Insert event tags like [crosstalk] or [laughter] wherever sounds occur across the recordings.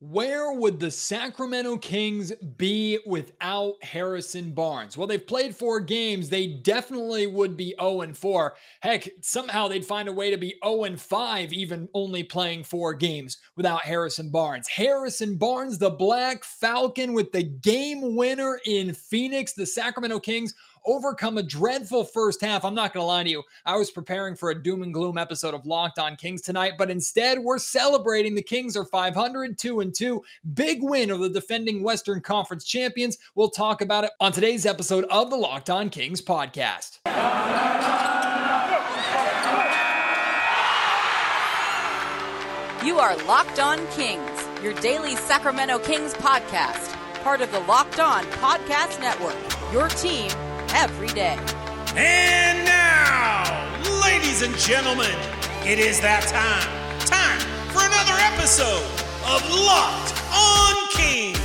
Where would the Sacramento Kings be without Harrison Barnes? Well, they've played four games. They definitely would be 0 and 4. Heck, somehow they'd find a way to be 0 and 5, even only playing four games without Harrison Barnes. Harrison Barnes, the Black Falcon, with the game winner in Phoenix. The Sacramento Kings overcome a dreadful first half. I'm not going to lie to you. I was preparing for a doom and gloom episode of Locked On Kings tonight, but instead we're celebrating. The Kings are 500, 2 and 2. Big win of the defending Western Conference champions. We'll talk about it on today's episode of the Locked On Kings podcast. You are Locked On Kings, your daily Sacramento Kings podcast, part of the Locked On Podcast Network. Your team every day. And now, ladies and gentlemen, it is that time. Time for another episode of Locked on Kings.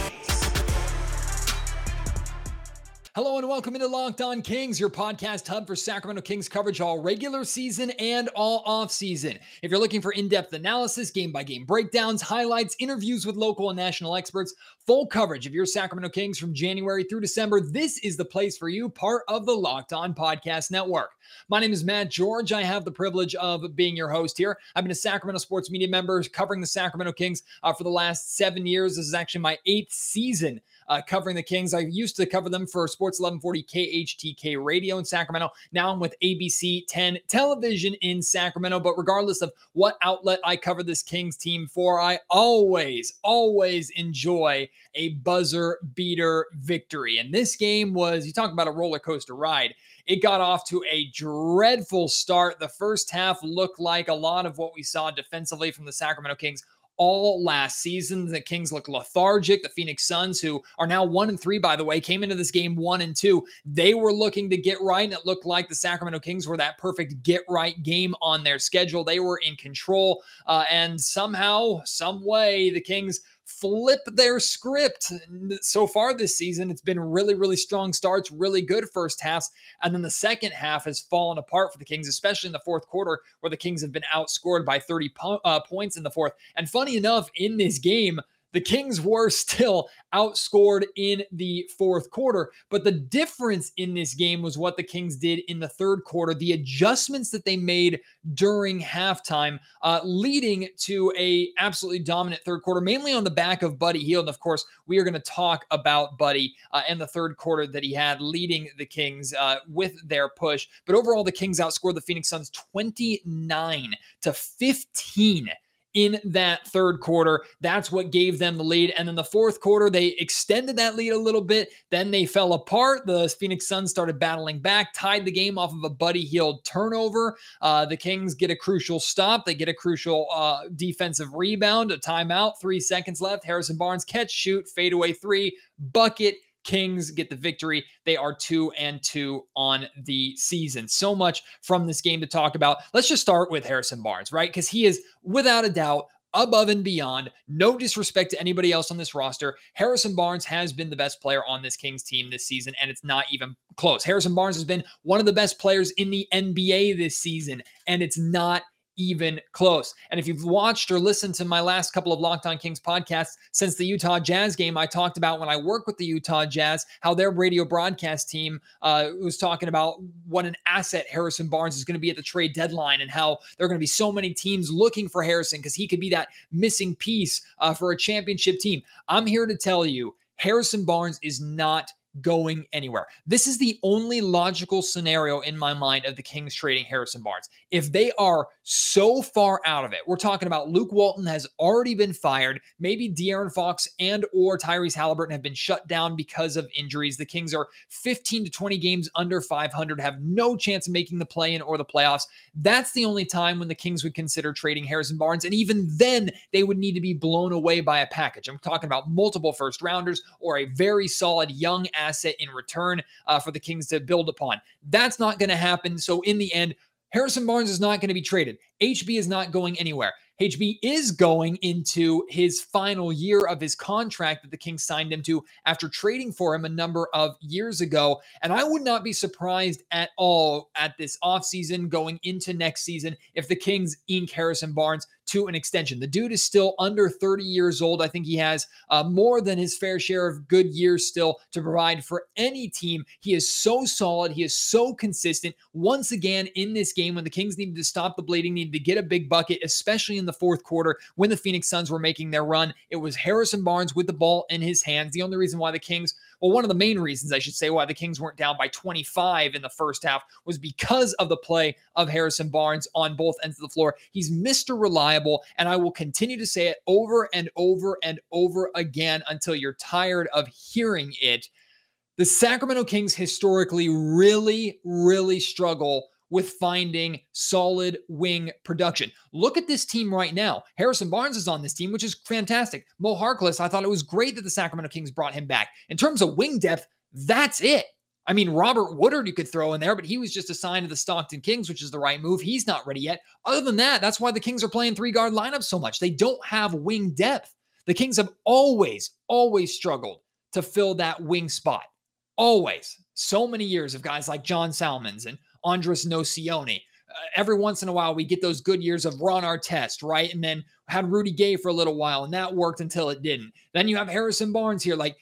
Hello and welcome into Locked On Kings, your podcast hub for Sacramento Kings coverage all regular season and all off season. If you're looking for in-depth analysis, game-by-game breakdowns, highlights, interviews with local and national experts, full coverage of your Sacramento Kings from January through December, this is the place for you, part of the Locked On Podcast Network. My name is Matt George. I have the privilege of being your host here. I've been a Sacramento sports media member covering the Sacramento Kings uh, for the last seven years. This is actually my eighth season uh, covering the Kings. I used to cover them for Sports 1140 KHTK radio in Sacramento. Now I'm with ABC 10 television in Sacramento. But regardless of what outlet I cover this Kings team for, I always, always enjoy a buzzer beater victory. And this game was, you talk about a roller coaster ride. It got off to a dreadful start. The first half looked like a lot of what we saw defensively from the Sacramento Kings all last season. The Kings look lethargic. The Phoenix Suns, who are now one and three, by the way, came into this game one and two. They were looking to get right, and it looked like the Sacramento Kings were that perfect get right game on their schedule. They were in control, uh, and somehow, some way, the Kings flip their script. So far this season, it's been really, really strong starts, really good first halves. And then the second half has fallen apart for the Kings, especially in the fourth quarter, where the Kings have been outscored by 30 po- uh, points in the fourth. And funny enough, in this game, the Kings were still outscored in the fourth quarter. But the difference in this game was what the Kings did in the third quarter, the adjustments that they made during halftime, uh, leading to a absolutely dominant third quarter, mainly on the back of Buddy Hield. And of course, we are going to talk about Buddy uh, and the third quarter that he had leading the Kings uh, with their push. But overall, the Kings outscored the Phoenix Suns 29 to 15 in that third quarter. That's what gave them the lead. And then the fourth quarter, they extended that lead a little bit. Then they fell apart. The Phoenix Suns started battling back, tied the game off of a Buddy Hield turnover. Uh, the Kings get a crucial stop. They get a crucial uh, defensive rebound, a timeout, three seconds left. Harrison Barnes catch, shoot, fadeaway three, bucket Kings get the victory. They are two and two on the season. So much from this game to talk about. Let's just start with Harrison Barnes, right? Because he is without a doubt above and beyond. No disrespect to anybody else on this roster. Harrison Barnes has been the best player on this Kings team this season, and it's not even close. Harrison Barnes has been one of the best players in the NBA this season, and it's not even close. And if you've watched or listened to my last couple of Locked On Kings podcasts since the Utah Jazz game, I talked about when I work with the Utah Jazz, how their radio broadcast team uh, was talking about what an asset Harrison Barnes is going to be at the trade deadline and how there are going to be so many teams looking for Harrison because he could be that missing piece uh, for a championship team. I'm here to tell you Harrison Barnes is not going anywhere. This is the only logical scenario in my mind of the Kings trading Harrison Barnes. If they are so far out of it, we're talking about Luke Walton has already been fired. Maybe De'Aaron Fox and or Tyrese Halliburton have been shut down because of injuries. The Kings are 15 to 20 games under 500, have no chance of making the play-in or the playoffs. That's the only time when the Kings would consider trading Harrison Barnes. And even then, they would need to be blown away by a package. I'm talking about multiple first rounders or a very solid young asset in return uh, for the Kings to build upon. That's not going to happen. So, in the end, Harrison Barnes is not going to be traded. HB is not going anywhere. HB is going into his final year of his contract that the Kings signed him to after trading for him a number of years ago. And I would not be surprised at all at this offseason going into next season if the Kings ink Harrison Barnes to an extension. The dude is still under 30 years old. I think he has uh, more than his fair share of good years still to provide for any team. He is so solid. He is so consistent. Once again, in this game, when the Kings needed to stop the bleeding, needed to get a big bucket, especially in the fourth quarter when the Phoenix Suns were making their run, it was Harrison Barnes with the ball in his hands. The only reason why the Kings well, one of the main reasons I should say why the Kings weren't down by 25 in the first half was because of the play of Harrison Barnes on both ends of the floor. He's Mr. Reliable, and I will continue to say it over and over and over again until you're tired of hearing it. The Sacramento Kings historically really, really struggle with finding solid wing production. Look at this team right now. Harrison Barnes is on this team, which is fantastic. Mo Harkless, I thought it was great that the Sacramento Kings brought him back. In terms of wing depth, that's it. I mean, Robert Woodard you could throw in there, but he was just assigned to the Stockton Kings, which is the right move. He's not ready yet. Other than that, that's why the Kings are playing three guard lineups so much. They don't have wing depth. The Kings have always, always struggled to fill that wing spot. Always. So many years of guys like John Salmons and Andres Nocioni. Uh, every once in a while, we get those good years of Ron Artest, right? And then had Rudy Gay for a little while, and that worked until it didn't. Then you have Harrison Barnes here. Like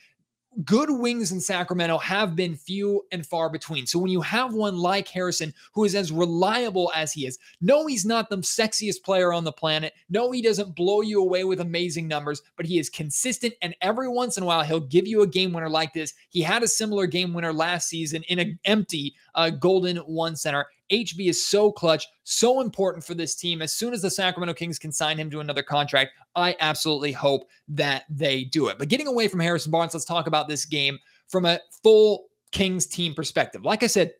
good wings in Sacramento have been few and far between. So when you have one like Harrison, who is as reliable as he is, no, he's not the sexiest player on the planet. No, he doesn't blow you away with amazing numbers, but he is consistent. And every once in a while, he'll give you a game winner like this. He had a similar game winner last season in an empty uh, Golden One Center. HB is so clutch, so important for this team. As soon as the Sacramento Kings can sign him to another contract, I absolutely hope that they do it. But getting away from Harrison Barnes, let's talk about this game from a full Kings team perspective. Like I said,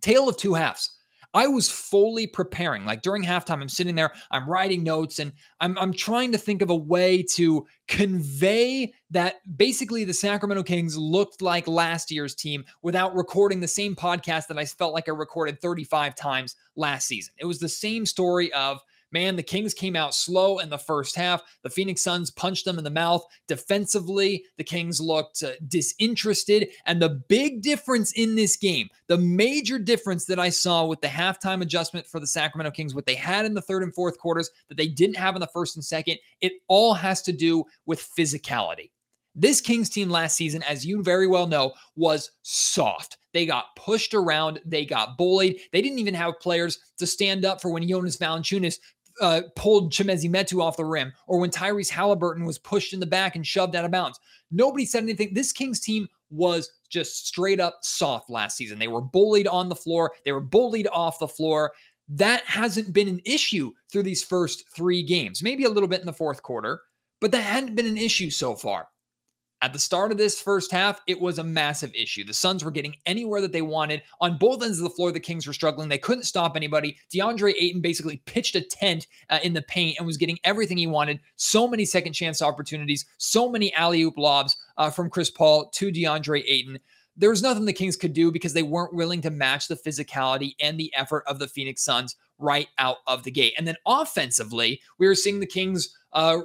tale of two halves. I was fully preparing. Like during halftime, I'm sitting there, I'm writing notes, and I'm, I'm trying to think of a way to convey that basically the Sacramento Kings looked like last year's team without recording the same podcast that I felt like I recorded 35 times last season. It was the same story of Man, the Kings came out slow in the first half. The Phoenix Suns punched them in the mouth. Defensively, the Kings looked uh, disinterested. And the big difference in this game, the major difference that I saw with the halftime adjustment for the Sacramento Kings, what they had in the third and fourth quarters that they didn't have in the first and second, it all has to do with physicality. This Kings team last season, as you very well know, was soft. They got pushed around. They got bullied. They didn't even have players to stand up for when Jonas Valanciunas uh, pulled Chimezie Metu off the rim, or when Tyrese Halliburton was pushed in the back and shoved out of bounds. Nobody said anything. This Kings team was just straight up soft last season. They were bullied on the floor, they were bullied off the floor. That hasn't been an issue through these first three games, maybe a little bit in the fourth quarter, but that hadn't been an issue so far. At the start of this first half, it was a massive issue. The Suns were getting anywhere that they wanted. On both ends of the floor, the Kings were struggling. They couldn't stop anybody. DeAndre Ayton basically pitched a tent uh, in the paint and was getting everything he wanted. So many second chance opportunities, so many alley oop lobs uh, from Chris Paul to DeAndre Ayton. There was nothing the Kings could do because they weren't willing to match the physicality and the effort of the Phoenix Suns right out of the gate. And then offensively, we were seeing the Kings uh,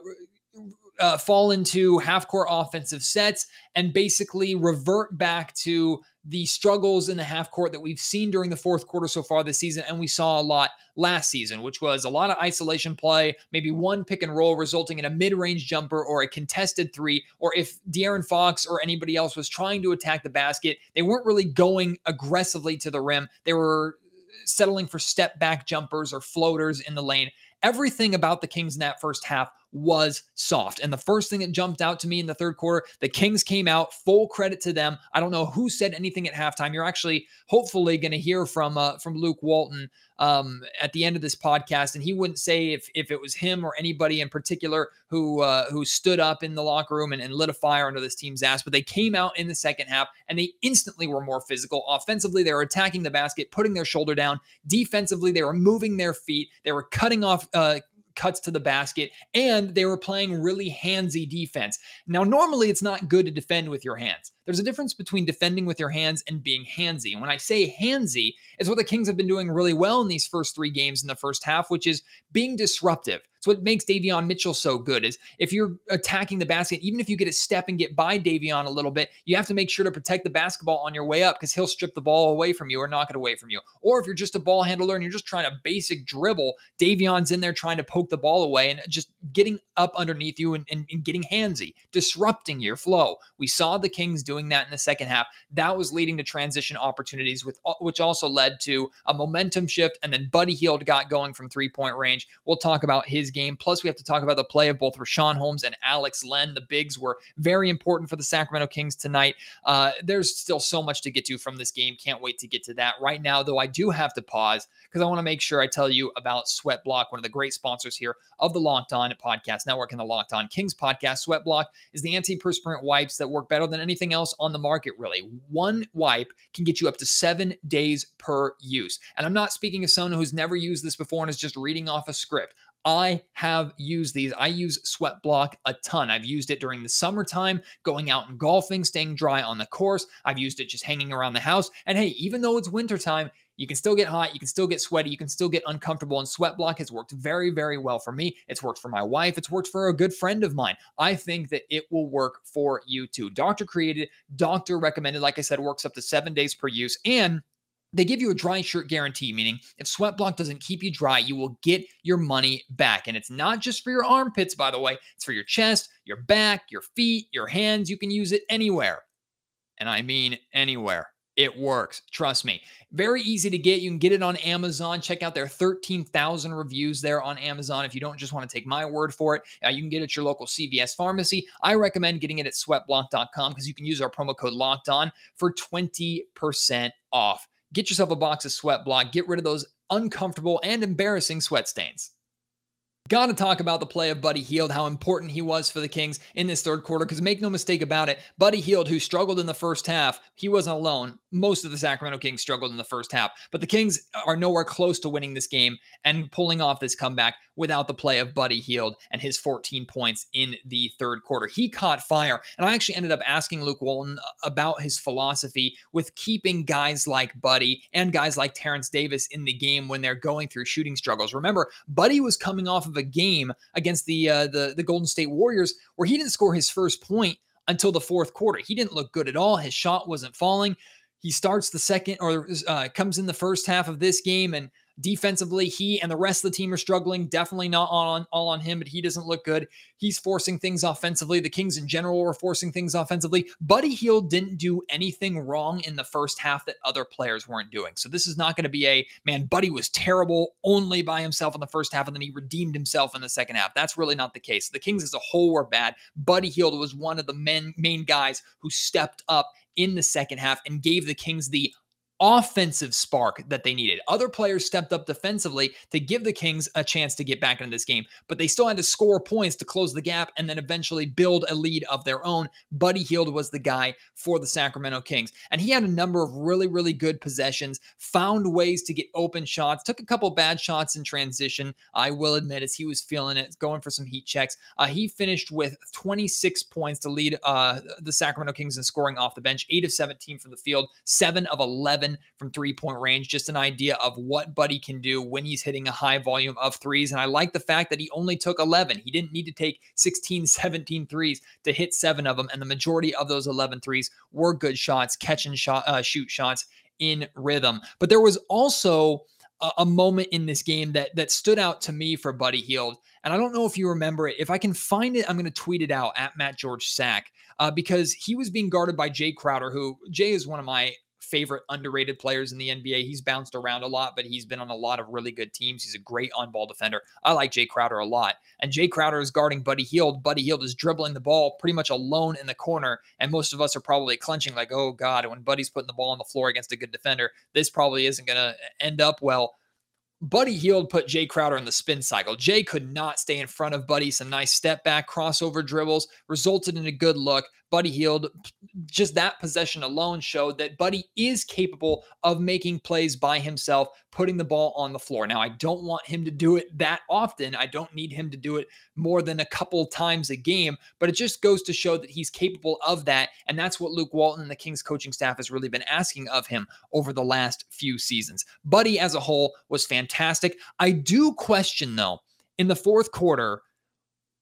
uh, fall into half court offensive sets and basically revert back to the struggles in the half court that we've seen during the fourth quarter so far this season. And we saw a lot last season, which was a lot of isolation play, maybe one pick and roll resulting in a mid range jumper or a contested three. Or if De'Aaron Fox or anybody else was trying to attack the basket, they weren't really going aggressively to the rim. They were settling for step back jumpers or floaters in the lane. Everything about the Kings in that first half was soft. And the first thing that jumped out to me in the third quarter, the Kings came out, full credit to them. I don't know who said anything at halftime. You're actually hopefully going to hear from uh, from Luke Walton um, at the end of this podcast, and he wouldn't say if if it was him or anybody in particular who uh, who stood up in the locker room and, and lit a fire under this team's ass. But they came out in the second half and they instantly were more physical. Offensively, they were attacking the basket, putting their shoulder down. Defensively, they were moving their feet. They were cutting off uh, cuts to the basket, and they were playing really handsy defense. Now, normally it's not good to defend with your hands. There's a difference between defending with your hands and being handsy. And when I say handsy, it's what the Kings have been doing really well in these first three games in the first half, which is being disruptive. It's what makes Davion Mitchell so good is if you're attacking the basket, even if you get a step and get by Davion a little bit, you have to make sure to protect the basketball on your way up because he'll strip the ball away from you or knock it away from you. Or if you're just a ball handler and you're just trying to basic dribble, Davion's in there trying to poke the ball away and just getting up underneath you and, and, and getting handsy, disrupting your flow. We saw the Kings doing that in the second half. That was leading to transition opportunities, with which also led to a momentum shift. And then Buddy Hield got going from three point range. We'll talk about his game. Plus, we have to talk about the play of both Richaun Holmes and Alex Len. The bigs were very important for the Sacramento Kings tonight. Uh, there's still so much to get to from this game. Can't wait to get to that. Right now, though, I do have to pause because I want to make sure I tell you about Sweat Block, one of the great sponsors here of the Locked On Podcast Network and the Locked On Kings podcast. Sweat Block is the antiperspirant wipes that work better than anything else on the market, really. One wipe can get you up to seven days per use. And I'm not speaking of someone who's never used this before and is just reading off a script. I have used these. I use Sweat Block a ton. I've used it during the summertime, going out and golfing, staying dry on the course. I've used it just hanging around the house. And hey, even though it's wintertime, you can still get hot, you can still get sweaty, you can still get uncomfortable. And Sweat Block has worked very, very well for me. It's worked for my wife, it's worked for a good friend of mine. I think that it will work for you too. Doctor created, doctor recommended, like I said, works up to seven days per use. And they give you a dry shirt guarantee, meaning if Sweat Block doesn't keep you dry, you will get your money back. And it's not just for your armpits, by the way, it's for your chest, your back, your feet, your hands. You can use it anywhere. And I mean anywhere. It works. Trust me. Very easy to get. You can get it on Amazon. Check out their 13,000 reviews there on Amazon. If you don't just want to take my word for it, uh, you can get it at your local CVS pharmacy. I recommend getting it at sweatblock.com because you can use our promo code locked on for 20% off. Get yourself a box of Sweat Block. Get rid of those uncomfortable and embarrassing sweat stains. Got to talk about the play of Buddy Hield, how important he was for the Kings in this third quarter. Because make no mistake about it, Buddy Hield, who struggled in the first half, he wasn't alone. Most of the Sacramento Kings struggled in the first half, but the Kings are nowhere close to winning this game and pulling off this comeback without the play of Buddy Hield and his 14 points in the third quarter. He caught fire. And I actually ended up asking Luke Walton uh, about his philosophy with keeping guys like Buddy and guys like Terrence Davis in the game when they're going through shooting struggles. Remember, Buddy was coming off of a game against the uh, the, the Golden State Warriors where he didn't score his first point until the fourth quarter. He didn't look good at all. His shot wasn't falling. He starts the second or uh, comes in the first half of this game and Defensively, he and the rest of the team are struggling. Definitely not on all on him, but he doesn't look good. He's forcing things offensively. The Kings in general were forcing things offensively. Buddy Hield didn't do anything wrong in the first half that other players weren't doing. So this is not going to be a man. Buddy was terrible only by himself in the first half, and then he redeemed himself in the second half. That's really not the case. The Kings as a whole were bad. Buddy Hield was one of the men, main guys who stepped up in the second half and gave the Kings the offensive spark that they needed. Other players stepped up defensively to give the Kings a chance to get back into this game, but they still had to score points to close the gap and then eventually build a lead of their own. Buddy Hield was the guy for the Sacramento Kings, and he had a number of really, really good possessions, found ways to get open shots, took a couple bad shots in transition. I will admit, as he was feeling it, going for some heat checks. Uh, he finished with 26 points to lead uh, the Sacramento Kings in scoring off the bench, 8 of 17 from the field, 7 of 11 from three point range. Just an idea of what Buddy can do when he's hitting a high volume of threes. And I like the fact that he only took 11. He didn't need to take 16, [laughs] 17 threes to hit seven of them. And the majority of those 11 threes were good shots, catch and shot, uh, shoot shots in rhythm. But there was also a, moment in this game that that stood out to me for Buddy Hield. And I don't know if you remember it. If I can find it, I'm going to tweet it out at Matt George Sack uh, because he was being guarded by Jae Crowder, who Jae is one of my favorite underrated players in the NBA. He's bounced around a lot, but he's been on a lot of really good teams. He's a great on ball defender. I like Jae Crowder a lot. And Jae Crowder is guarding Buddy Hield. Buddy Hield is dribbling the ball pretty much alone in the corner. And most of us are probably clenching, like, oh God, when Buddy's putting the ball on the floor against a good defender, this probably isn't going to end up well. Buddy Hield put Jae Crowder in the spin cycle. Jae could not stay in front of Buddy. Some nice step back crossover dribbles resulted in a good look. Buddy Hield, just that possession alone showed that Buddy is capable of making plays by himself, putting the ball on the floor. Now, I don't want him to do it that often. I don't need him to do it more than a couple times a game, but it just goes to show that he's capable of that. And that's what Luke Walton and the Kings coaching staff has really been asking of him over the last few seasons. Buddy, as a whole, was fantastic. I do question, though, in the fourth quarter,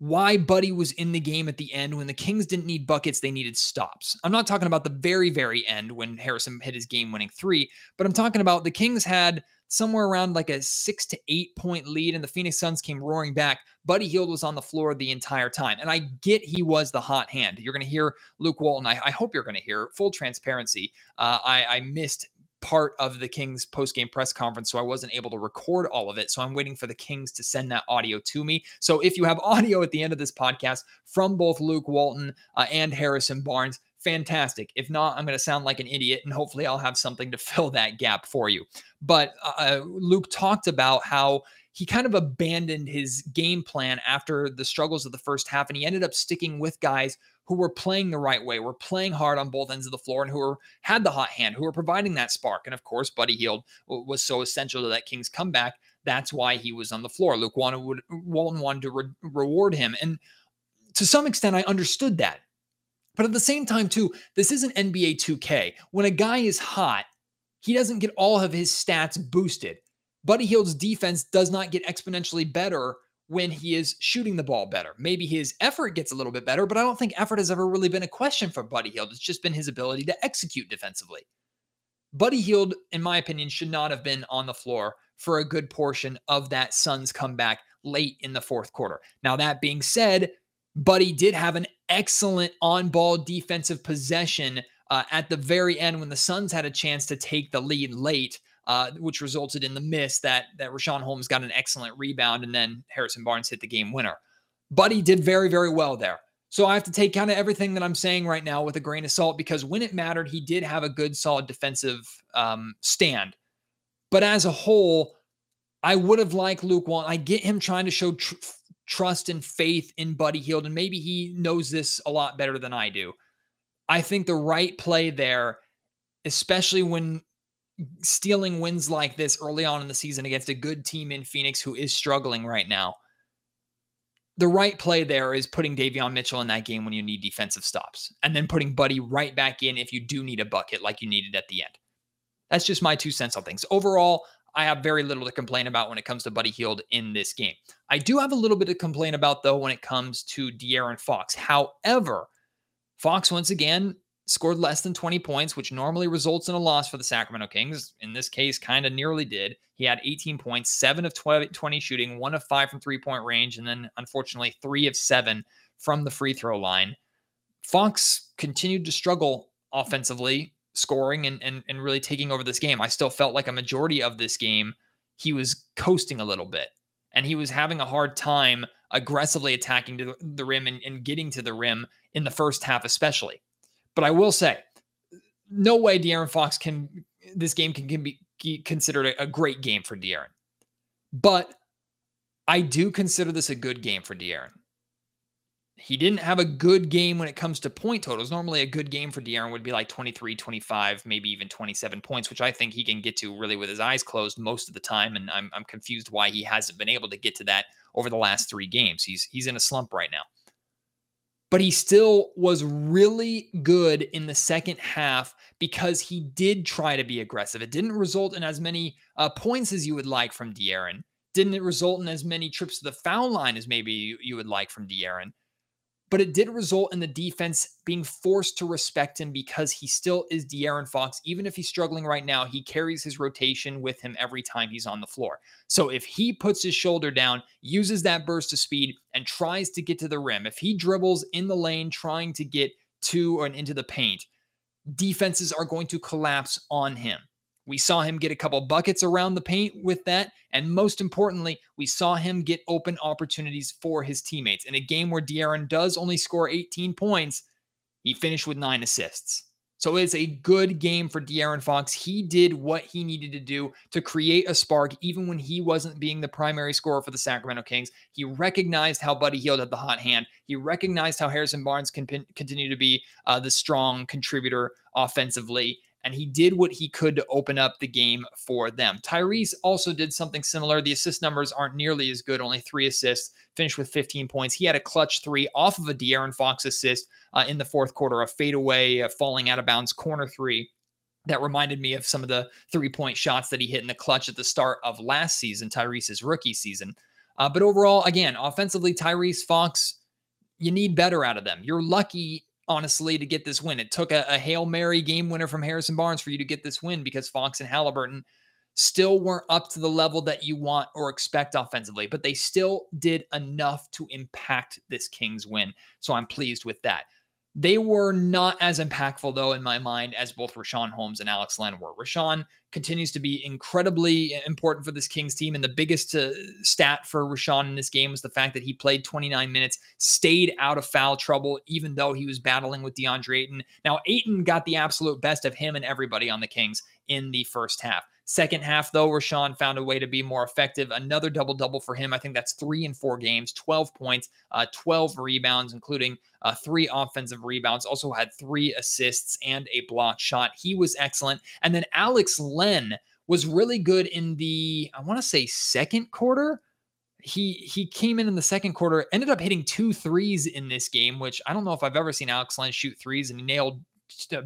why Buddy was in the game at the end when the Kings didn't need buckets, they needed stops. I'm not talking about the very, very end when Harrison hit his game winning three, but I'm talking about the Kings had somewhere around like a six to eight point lead, and the Phoenix Suns came roaring back. Buddy Hield was on the floor the entire time. And I get he was the hot hand. You're going to hear Luke Walton. I, I hope you're going to hear full transparency. Uh, I, I missed part of the Kings post-game press conference, so I wasn't able to record all of it. So I'm waiting for the Kings to send that audio to me. So if you have [laughs] audio at the end of this podcast from both Luke Walton uh, and Harrison Barnes, fantastic. If not, I'm going to sound like an idiot, and hopefully I'll have something to [laughs] fill that gap for you. But uh, uh, Luke talked about how he kind of abandoned his game plan after the struggles of the first half, and he ended up sticking with guys who were playing the right way, were playing hard on both ends of the floor, and who were had the hot hand, who were providing that spark. And of course, Buddy Hield was so essential to that Kings comeback. That's why he was on the floor. Luke wanted, Walton wanted to re- reward him, and to some extent, I understood that. But at the same time, too, this isn't NBA 2K. When a guy is hot, he doesn't get all of his stats boosted. Buddy Hield's defense does not get exponentially better when he is shooting the ball better. Maybe his effort gets a little bit better, but I don't think effort has ever really been a question for Buddy Hield. It's just been his ability to execute defensively. Buddy Hield, in my opinion, should not have been on the floor for a good portion of that Suns comeback late in the fourth quarter. Now, that being said, Buddy did have an excellent on ball defensive possession uh, at the very end when the Suns had a chance to take the lead late uh, which resulted in the miss that that Richaun Holmes got an excellent rebound, and then Harrison Barnes hit the game winner. Buddy did very, very well there. So I have to take kind of everything that I'm saying right now with a grain of salt because when it mattered, he did have a good, solid defensive um, stand. But as a whole, I would have liked Luke Walton. I get him trying to show tr- trust and faith in Buddy Hield, and maybe he knows this a lot better than I do. I think the right play there, especially when stealing wins like this early on in the season against a good team in Phoenix who is struggling right now. The right play there is putting Davion Mitchell in that game when you need defensive stops, and then putting Buddy right back in if you do need a bucket like you needed at the end. That's just my two cents on things. Overall, I have very little to complain about when it comes to Buddy Hield in this game. I do have a little bit to complain about, though, when it comes to De'Aaron Fox. However, Fox once again scored less than 20 points, which normally results in a loss for the Sacramento Kings. In this case, kind of nearly did. He had 18 points, seven of 12, 20 shooting, one of five from three point range, and then unfortunately, three of seven from the free throw line. Fox continued to struggle offensively, scoring and, and, and really taking over this game. I still felt like a majority of this game, he was coasting a little bit and he was having a hard time aggressively attacking to the rim and, and getting to the rim in the first half, especially. But I will say, no way De'Aaron Fox can this game can, can be considered a, a great game for De'Aaron. But I do consider this a good game for De'Aaron. He didn't have a good game when it comes to point totals. Normally, a good game for De'Aaron would be like 23, 25, maybe even 27 points, which I think he can get to really with his eyes closed most of the time. And I'm, I'm confused why he hasn't been able to get to that over the last three games. He's he's in a slump right now but he still was really good in the second half because he did try to be aggressive. It didn't result in as many uh, points as you would like from De'Aaron. Didn't it result in as many trips to the foul line as maybe you, you would like from De'Aaron? But it did result in the defense being forced to respect him because he still is De'Aaron Fox. Even if he's struggling right now, he carries his rotation with him every time he's on the floor. So if he puts his shoulder down, uses that burst of speed, and tries to get to the rim, if he dribbles in the lane trying to get to and into the paint, defenses are going to collapse on him. We saw him get a couple buckets around the paint with that. And most importantly, we saw him get open opportunities for his teammates. In a game where De'Aaron does only score 18 points, he finished with nine assists. So it's a good game for De'Aaron Fox. He did what he needed to do to create a spark, even when he wasn't being the primary scorer for the Sacramento Kings. He recognized how Buddy Hield had the hot hand. He recognized how Harrison Barnes can continue to be uh, the strong contributor offensively and he did what he could to open up the game for them. Tyrese also did something similar. The assist numbers aren't nearly as good, only three assists, finished with 15 points. He had a clutch three off of a De'Aaron Fox assist uh, in the fourth quarter, a fadeaway, a falling out of bounds corner three that reminded me of some of the three point shots that he hit in the clutch at the start of last season, Tyrese's rookie season. Uh, but overall, again, offensively, Tyrese Fox, you need better out of them. You're lucky, honestly, to get this win. It took a, a Hail Mary game winner from Harrison Barnes for you to get this win because Fox and Halliburton still weren't up to the level that you want or expect offensively, but they still did enough to impact this Kings win. So I'm pleased with that. They were not as impactful, though, in my mind, as both Richaun Holmes and Alex Len were. Richaun continues to be incredibly important for this Kings team. And the biggest uh, stat for Richaun in this game was the fact that he played 29 minutes, stayed out of foul trouble, even though he was battling with DeAndre Ayton. Now, Ayton got the absolute best of him and everybody on the Kings in the first half. Second half, though, Richaun found a way to be more effective. Another double double for him. I think that's three in four games, 12 points, uh, 12 rebounds, including uh, three offensive rebounds. Also had three assists and a block shot. He was excellent. And then Alex Len was really good in the, I want to say, second quarter he he came in in the second quarter, ended up hitting two threes in this game, which I don't know if I've ever seen Alex Len shoot threes, and he nailed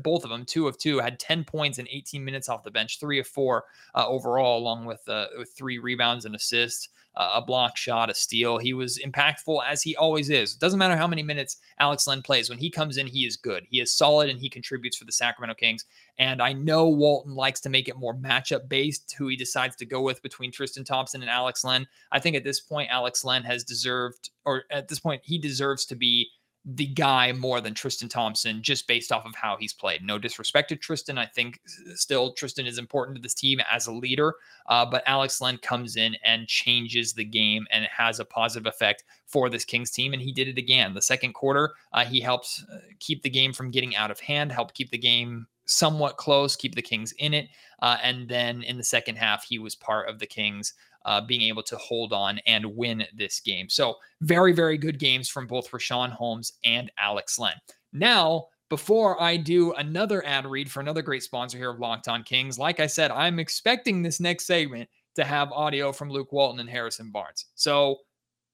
both of them, two of two, had 10 points in 18 minutes off the bench, three of four uh, overall, along with, uh, with three rebounds and assists, uh, a block shot, a steal. He was impactful as he always is. Doesn't matter how many minutes Alex Len plays. When he comes in, he is good. He is solid and he contributes for the Sacramento Kings. And I know Walton likes to make it more matchup based, who he decides to go with between Tristan Thompson and Alex Len. I think at this point, Alex Len has deserved, or at this point, he deserves to be the guy more than Tristan Thompson just based off of how he's played. No disrespect to Tristan. I think still Tristan is important to this team as a leader, uh, but Alex Len comes in and changes the game and has a positive effect for this Kings team. And he did it again. The second quarter, uh, he helps uh, keep the game from getting out of hand, help keep the game somewhat close, keep the Kings in it. Uh, and then in the second half, he was part of the Kings uh, being able to hold on and win this game. So, very, very good games from both Richaun Holmes and Alex Len. Now, before I do another ad read for another great sponsor here of Locked On Kings, like I said, I'm expecting this next segment to have audio from Luke Walton and Harrison Barnes. So,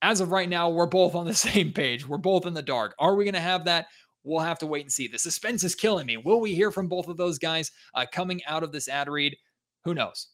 as of right now, we're both on the [laughs] same page. We're both in the dark. Are we going to have that? We'll have to wait and see. The suspense is killing me. Will we hear from both of those guys uh, coming out of this ad read? Who knows?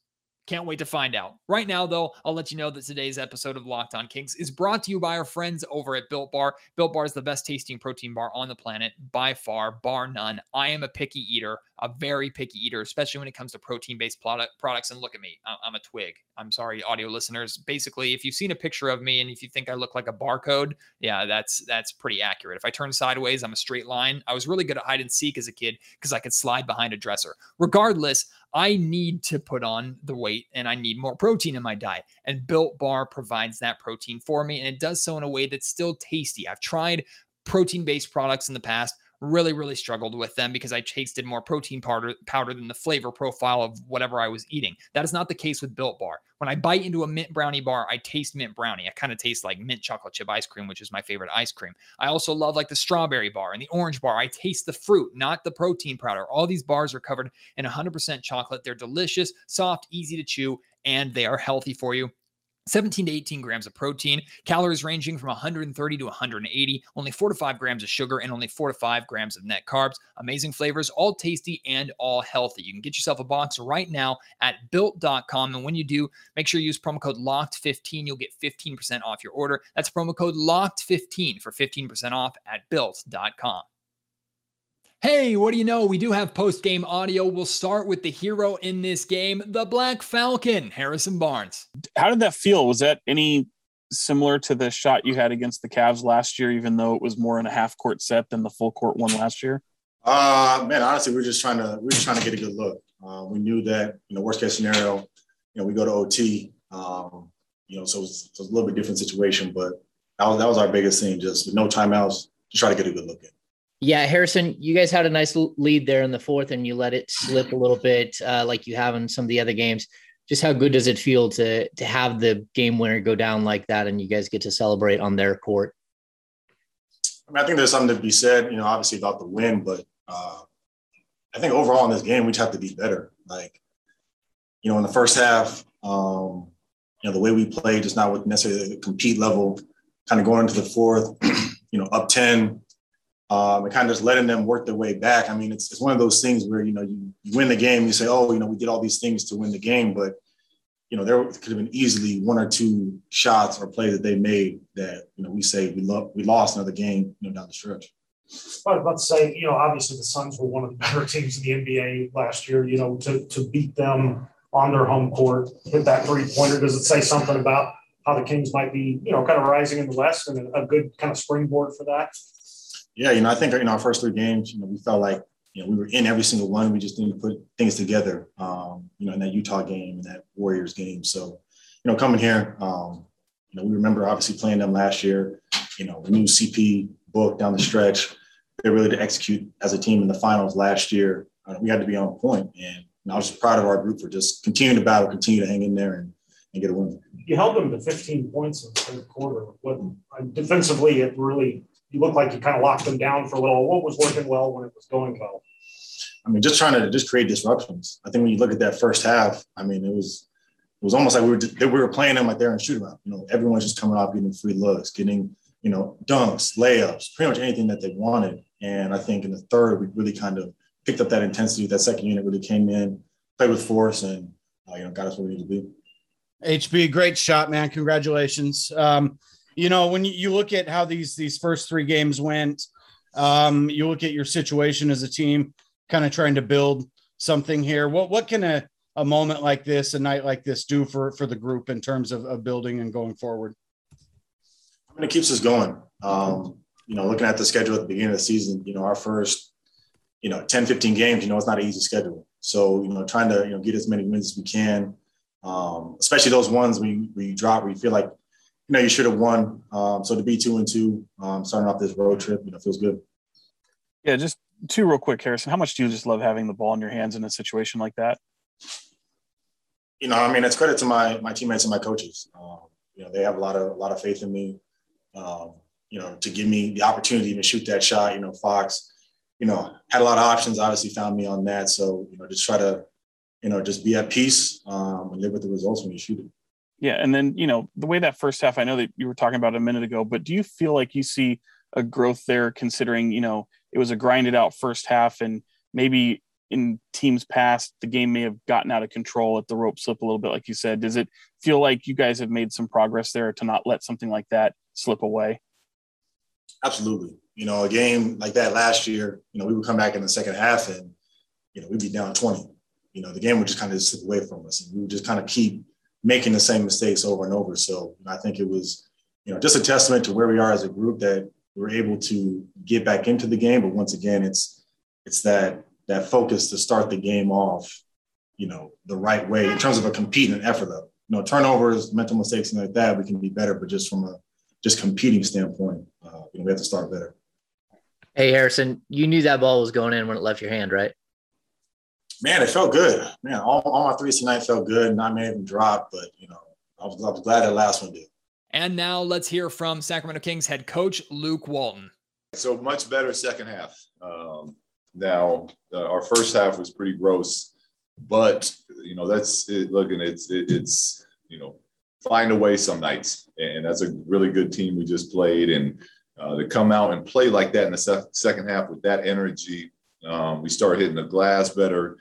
Can't wait to find out. Right now, though, I'll let you know that today's episode of Locked On Kings is brought to you by our friends over at Built Bar. Built Bar is the best tasting protein bar on the planet by far, bar none. I am a picky eater, a very picky eater, especially when it comes to protein based product, products. And look at me, I'm a twig. I'm sorry, audio listeners. Basically, if you've seen a picture of me and if you think I look like a barcode, yeah, that's that's pretty accurate. If I turn sideways, I'm a straight line. I was really good at hide and seek as a kid because I could slide behind a dresser. Regardless, I need to put on the weight and I need more protein in my diet. And Built Bar provides that protein for me. And it does so in a way that's still tasty. I've tried protein based products in the past really, really struggled with them because I tasted more protein powder, powder than the flavor profile of whatever I was eating. That is not the case with Built Bar. When I bite into a mint brownie bar, I taste mint brownie. I kind of taste like mint chocolate chip ice cream, which is my favorite ice cream. I also love like the strawberry bar and the orange bar. I taste the fruit, not the protein powder. All these bars are covered in 100% chocolate. They're delicious, soft, easy to chew, and they are healthy for you. 17 to 18 grams of protein, calories ranging from 130 to 180, only 4 to 5 grams of sugar, and only 4 to 5 grams of net carbs. Amazing flavors, all tasty and all healthy. You can get yourself a box right now at built.com. And when you do, make sure you use promo code LOCKED15. You'll get 15% off your order. That's promo code LOCKED15 for 15% off at built.com. Hey, what do you know? We do have post game audio. We'll start with the hero in this game, the Black Falcon, Harrison Barnes. How did that feel? Was that any similar to the shot you had against the Cavs last year, even though it was more in a half court set than the full court one last year? Uh, man, honestly, we are just trying to we are just trying to get a good look. Uh, we knew that you know worst case scenario, you know we go to OT. Um, you know, so it's, a little bit different situation, but that was that was our biggest thing. Just with no timeouts, just try to get a good look in. Yeah, Harrison, you guys had a nice lead there in the fourth, and you let it slip a little bit, uh, like you have in some of the other games. Just how good does it feel to to have the game winner go down like that, and you guys get to celebrate on their court? I mean, I think there's something to be said, you know, obviously about the win, but uh, I think overall in this game, we just have to be better. Like, you know, in the first half, um, you know, the way we played, just not necessarily the compete level, kind of going into the fourth, [clears throat] you know, up 10, um, and kind of just letting them work their way back. I mean, it's, it's one of those things where, you know, you, you win the game, you say, oh, you know, we did all these things to win the game, but, you know, there could have been easily one or two shots or plays that they made that, you know, we say we, lo- we lost another game, you know, down the stretch. I was about to say, you know, obviously the Suns were one of the better [laughs] teams in the NBA last year. You know, to to beat them on their home court, hit that three pointer. Does it say something about how the Kings might be, you know, kind of rising in the West and a, good kind of springboard for that? Yeah, you know, I think in our first three games, you know, we felt like you know we were in every single one. We just didn't put things together. Um, you know, in that Utah game and that Warriors game. So, you know, coming here, um, you know, we remember obviously playing them last year. You know, new CP book down the stretch. They're really to execute as a team in the finals last year. Uh, we had to be on point, and I was just proud of our group for just continuing to battle, continue to hang in there, and, and get a win. You held them to 15 points in the third quarter. What defensively, it really you look like you kind of locked them down for a little. What was working well when it was going well? I mean, just trying to just create disruptions. I think when you look at that first half, I mean, it was it was almost like we were we were playing them like they're in shoot around. You know, everyone's just coming off getting free looks, getting you know, dunks, layups, pretty much anything that they wanted. And I think in the third, we really kind of picked up that intensity. That second unit really came in, played with force, and uh, you know, got us where we need to be. HB, great shot, man! Congratulations. Um, you know, when you look at how these these first three games went, um, you look at your situation as a team, kind of trying to build something here. What what can a a moment like this, a night like this, do for for the group in terms of, of building and going forward? I mean, it keeps us going. Um, you know, looking at the schedule at the beginning of the season, you know, our first, you know, 10, 15 games, you know, it's not an easy schedule. So, you know, trying to, you know, get as many wins as we can, um, especially those ones we, we drop, where you feel like, you know, you should have won. Um, so to be two and two, um, starting off this road trip, you know, feels good. Yeah, just two real quick, Harrison. How much do you just love having the ball in your hands in a situation like that? You know, I mean, it's credit to my my teammates and my coaches. Um, you know, they have a lot of a lot of faith in me um, you know, to give me the opportunity to even shoot that shot. You know, Fox, you know, had a lot of options. Obviously, found me on that. So you know, just try to, you know, just be at peace um, and live with the results when you shoot it. Yeah, and then you know the way that first half. I know that you were talking about a minute ago, but do you feel like you see a growth there, considering you know it was a grinded out first half, and maybe in teams past the game may have gotten out of control at the rope slip a little bit, like you said. Does it feel like you guys have made some progress there to not let something like that slip away? Absolutely. You know, a game like that last year, you know, we would come back in the second half and, you know, we'd be down 20. You know, the game would just kind of slip away from us and we would just kind of keep making the same mistakes over and over. So I think it was, you know, just a testament to where we are as a group that we're able to get back into the game. But once again, it's it's that that focus to start the game off, you know, the right way in terms of a competing effort. Though, you know, turnovers, mental mistakes, and like that, we can be better. But just from a just competing standpoint, uh, you know, we have to start better. Hey Harrison, you knew that ball was going in when it left your hand, right? Man, it felt good. Man, all, all my threes tonight felt good. Not many of them dropped, but you know, I was, I was glad that last one did. And now let's hear from Sacramento Kings head coach Luke Walton. So much better second half. Um, now, uh, our first half was pretty gross, but you know that's it, looking. It's it, it's you know find a way some nights, and that's a really good team we just played, and uh, to come out and play like that in the se- second half with that energy, um, we started hitting the glass better,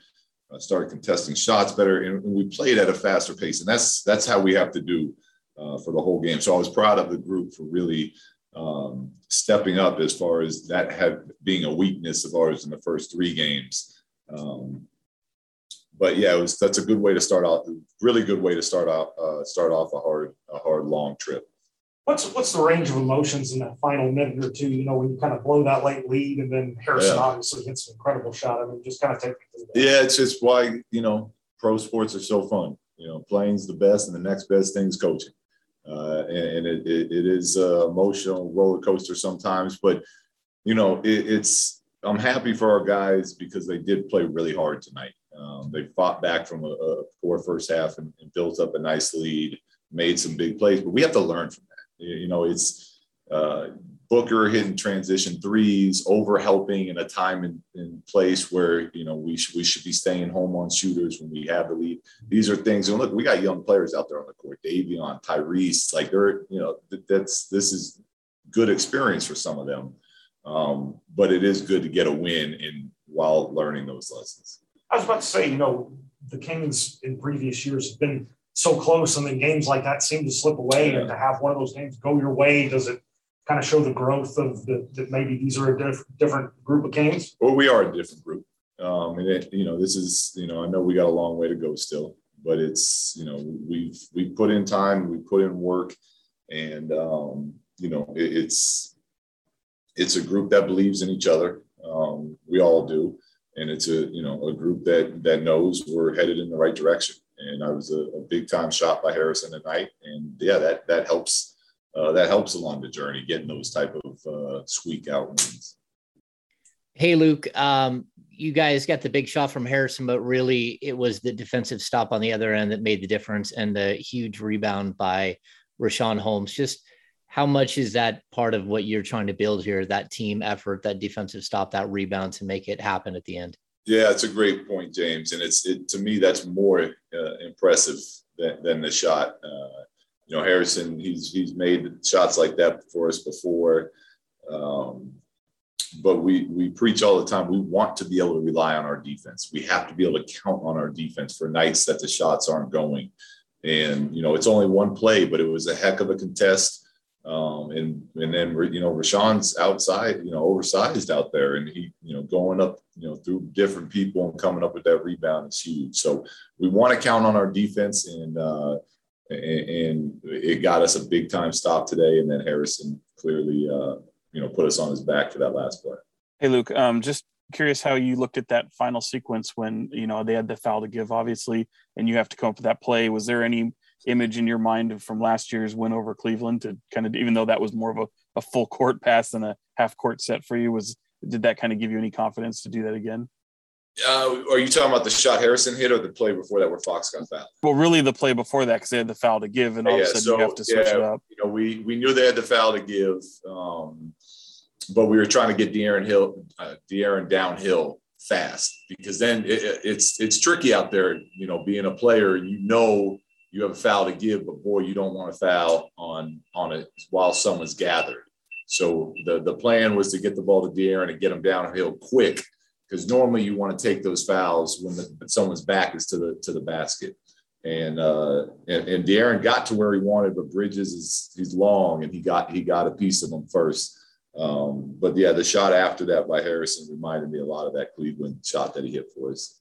uh, started contesting shots better, and, and, we played at a faster pace, and that's that's how we have to do uh, for the whole game. So I was proud of the group for really um, stepping up as far as that have being a weakness of ours in the first three games. Um, but yeah, it was that's a good way to start off. Really good way to start off uh, start off a hard a hard long trip. What's what's the range of emotions in that final minute or two? You know, when you kind of blow that late lead, and then Harrison yeah. obviously hits an incredible shot. I mean, just kind of take Yeah, it's just why you know pro sports are so fun. You know, playing's the best, and the next best thing is coaching. Uh, and, and it, it, it is a emotional roller coaster sometimes. But you know, it, it's I'm happy for our guys because they did play really hard tonight. Um, they fought back from a, a poor first half and, and, built up a nice lead, made some big plays. But we have to learn from that. You know, it's uh, Booker hitting transition threes, over helping in a time and place where you know we should we should be staying home on shooters when we have the lead. These are things. And look, we got young players out there on the court. Davion, Tyrese, like they're you know that's this is good experience for some of them. Um, but it is good to get a win in while learning those lessons. I was about to say, you know, the Kings in previous years have been so close, and then games like that seem to slip away. Yeah. And to have one of those games go your way, does it kind of show the growth of the, that maybe these are a diff- different group of games Well, we are a different group. Um, and it, you know, this is, you know, I know we got a long way to go still, but it's, you know, we've, we put in time, we put in work and, um, you know, it, it's, it's a group that believes in each other. Um, we all do. And it's a, you know, a group that, that knows we're headed in the right direction. And I was a, a big time shot by Harrison tonight. And yeah, that, that helps, uh, that helps along the journey, getting those type of uh, squeak out wins. Hey, Luke, um, you guys got the big shot from Harrison, but really it was the defensive stop on the other end that made the difference and the huge rebound by Richaun Holmes. Just how much is that part of what you're trying to build here, that team effort, that defensive stop, that rebound to make it happen at the end? Yeah, it's a great point, James. And it's it, to me, that's more uh, impressive than, than the shot. Uh, you know, Harrison, he's he's made shots like that for us before. Um, but we we preach all the time. We want to be able to rely on our defense. We have to be able to count on our defense for nights that the shots aren't going. And you know, it's only one play, but it was a heck of a contest. Um, and and then you know, Richaun's outside, you know, oversized out there, and he you know going up, you know, through different people and coming up with that rebound is huge. So we want to count on our defense and. Uh, and it got us a big time stop today. And then Harrison clearly, uh, you know, put us on his back for that last play. Hey, Luke, um, just curious how you looked at that final sequence when, you know, they had the foul to give, obviously, and you have to come up with that play. Was there any image in your mind from last year's win over Cleveland to kind of, even though that was more of a, a full court pass than a half court set for you, was, did that kind of give you any confidence to do that again? Uh, are you talking about the shot Harrison hit or the play before that where Fox got fouled? Well, really the play before that because they had the foul to give, and all yeah, of a sudden so, you have to switch yeah, it up. You know, we we knew they had the foul to give, um, but we were trying to get De'Aaron Hill, uh, De'Aaron downhill fast because then it, it's it's tricky out there. You know, being a player, you know you have a foul to give, but boy, you don't want to foul on on it while someone's gathered. So the the plan was to get the ball to De'Aaron and get him downhill quick because normally you want to take those fouls when the, someone's back is to the to the basket. And uh, and, and De'Aaron got to where he wanted, but Bridges is he's long and he got he got a piece of him first. Um, but yeah, the shot after that by Harrison reminded me a lot of that Cleveland shot that he hit for us.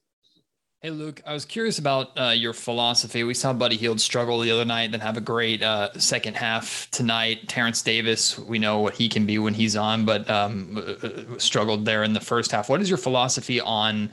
Hey, Luke, I was curious about uh, your philosophy. We saw Buddy Hield struggle the other night, then have a great uh, second half tonight. Terence Davis, we know what he can be when he's on, but um, uh, uh, struggled there in the first half. What is your philosophy on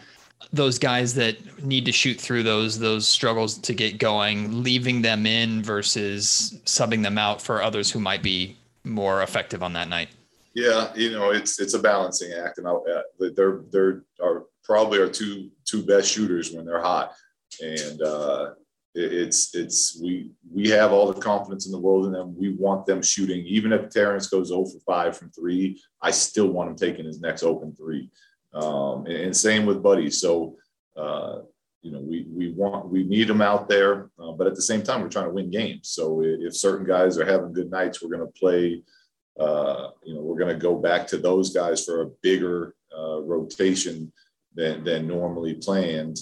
those guys that need to shoot through those those struggles to get going, leaving them in versus subbing them out for others who might be more effective on that night? Yeah, you know, it's it's a balancing act, and I'll, uh, they're they're are probably our two two best shooters when they're hot, and uh, it, it's it's we we have all the confidence in the world in them. We want them shooting, even if Terence goes 0 for five from three. I still want him taking his next open three, um, and, and, same with Buddy. So. Uh, you know, we we want we need them out there, uh, but at the same time, we're trying to win games. So if certain guys are having good nights, we're going to play uh, you know, we're going to go back to those guys for a bigger uh, rotation than, than normally planned.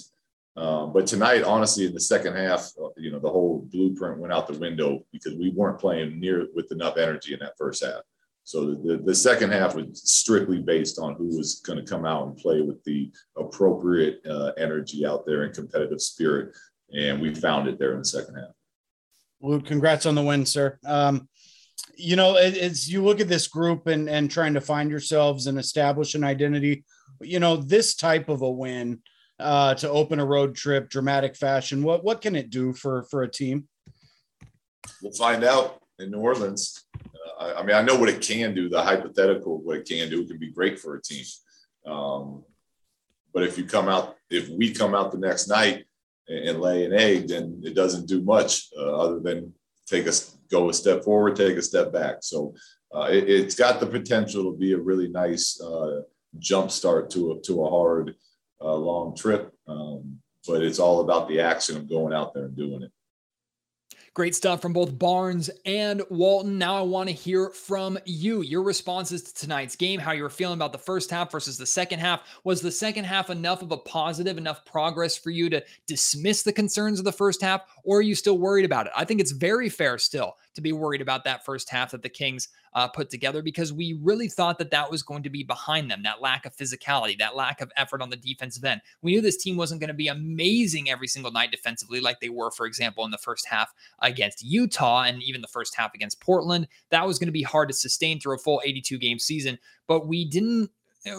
Um, but tonight, honestly, in the second half, uh, you know, the whole blueprint went out the window because we weren't playing near with enough energy in that first half. So the, the second half was strictly based on who was going to come out and play with the appropriate uh, energy out there and competitive spirit. And we found it there in the second half. Well, congrats on the win, sir. Um, you know, as you look at this group and and trying to find yourselves and establish an identity, you know, this type of a win uh, to open a road trip, dramatic fashion, what what can it do for for a team? We'll find out in New Orleans. Uh, I, I, mean, I know what it can do. The hypothetical, what it can do, it can be great for a team. Um, but if you come out, if we come out the next night and, and lay an egg, then it doesn't do much uh, other than take us go a step forward, take a step back. So uh, it, has got the potential to be a really nice uh, jump start to a, to a hard, uh, long trip. Um, but it's all about the action of going out there and doing it. Great stuff from both Barnes and Walton. Now I want to hear from you. Your responses to tonight's game, how you were feeling about the first half versus the second half. Was the second half enough of a positive, enough progress for you to dismiss the concerns of the first half, or are you still worried about it? I think it's very fair still to be worried about that first half that the Kings uh, put together because we really thought that that was going to be behind them that lack of physicality, that lack of effort on the defensive end. We knew this team wasn't going to be amazing every single night defensively, like they were, for example, in the first half against Utah and even the first half against Portland. That was going to be hard to sustain through a full 82 game season, but we didn't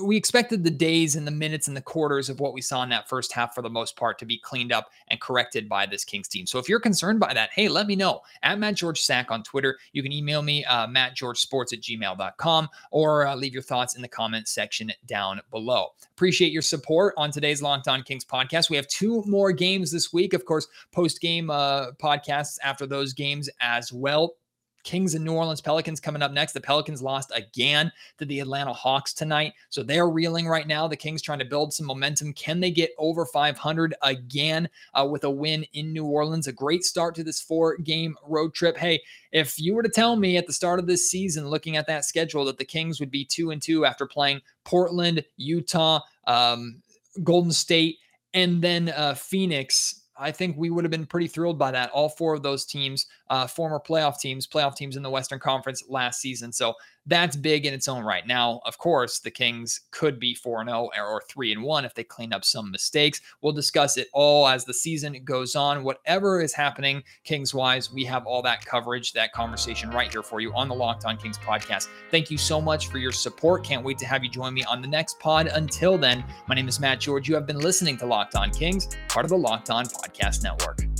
we expected the days and the minutes and the quarters of what we saw in that first half for the most part to be cleaned up and corrected by this Kings team. So if you're concerned by that, hey, let me know at Matt George Sack on Twitter. You can email me, uh, mattgeorgesports at gmail.com, or uh, leave your thoughts in the comment section down below. Appreciate your support on today's Locked On Kings podcast. We have two more games this week, of course, post game uh, podcasts after those games as well. Kings and New Orleans Pelicans coming up next. The Pelicans lost again to the Atlanta Hawks tonight. So they're reeling right now. The Kings trying to build some momentum. Can they get over 500 again uh, with a win in New Orleans? A great start to this four game road trip. Hey, if you were to tell me at the start of this season, looking at that schedule, that the Kings would be two and two after playing Portland, Utah, um, Golden State, and then uh, Phoenix I think we would have been pretty thrilled by that. All four of those teams, uh, former playoff teams, playoff teams in the Western Conference last season. So that's big in its own right. Now, of course, the Kings could be 4 0 or 3 and 1 if they clean up some mistakes. We'll discuss it all as the season goes on. Whatever is happening Kings wise, we have all that coverage, that conversation right here for you on the Locked On Kings podcast. Thank you so much for your support. Can't wait to have you join me on the next pod. Until then, my name is Matt George. You have been listening to Locked On Kings, part of the Locked On Podcast Network.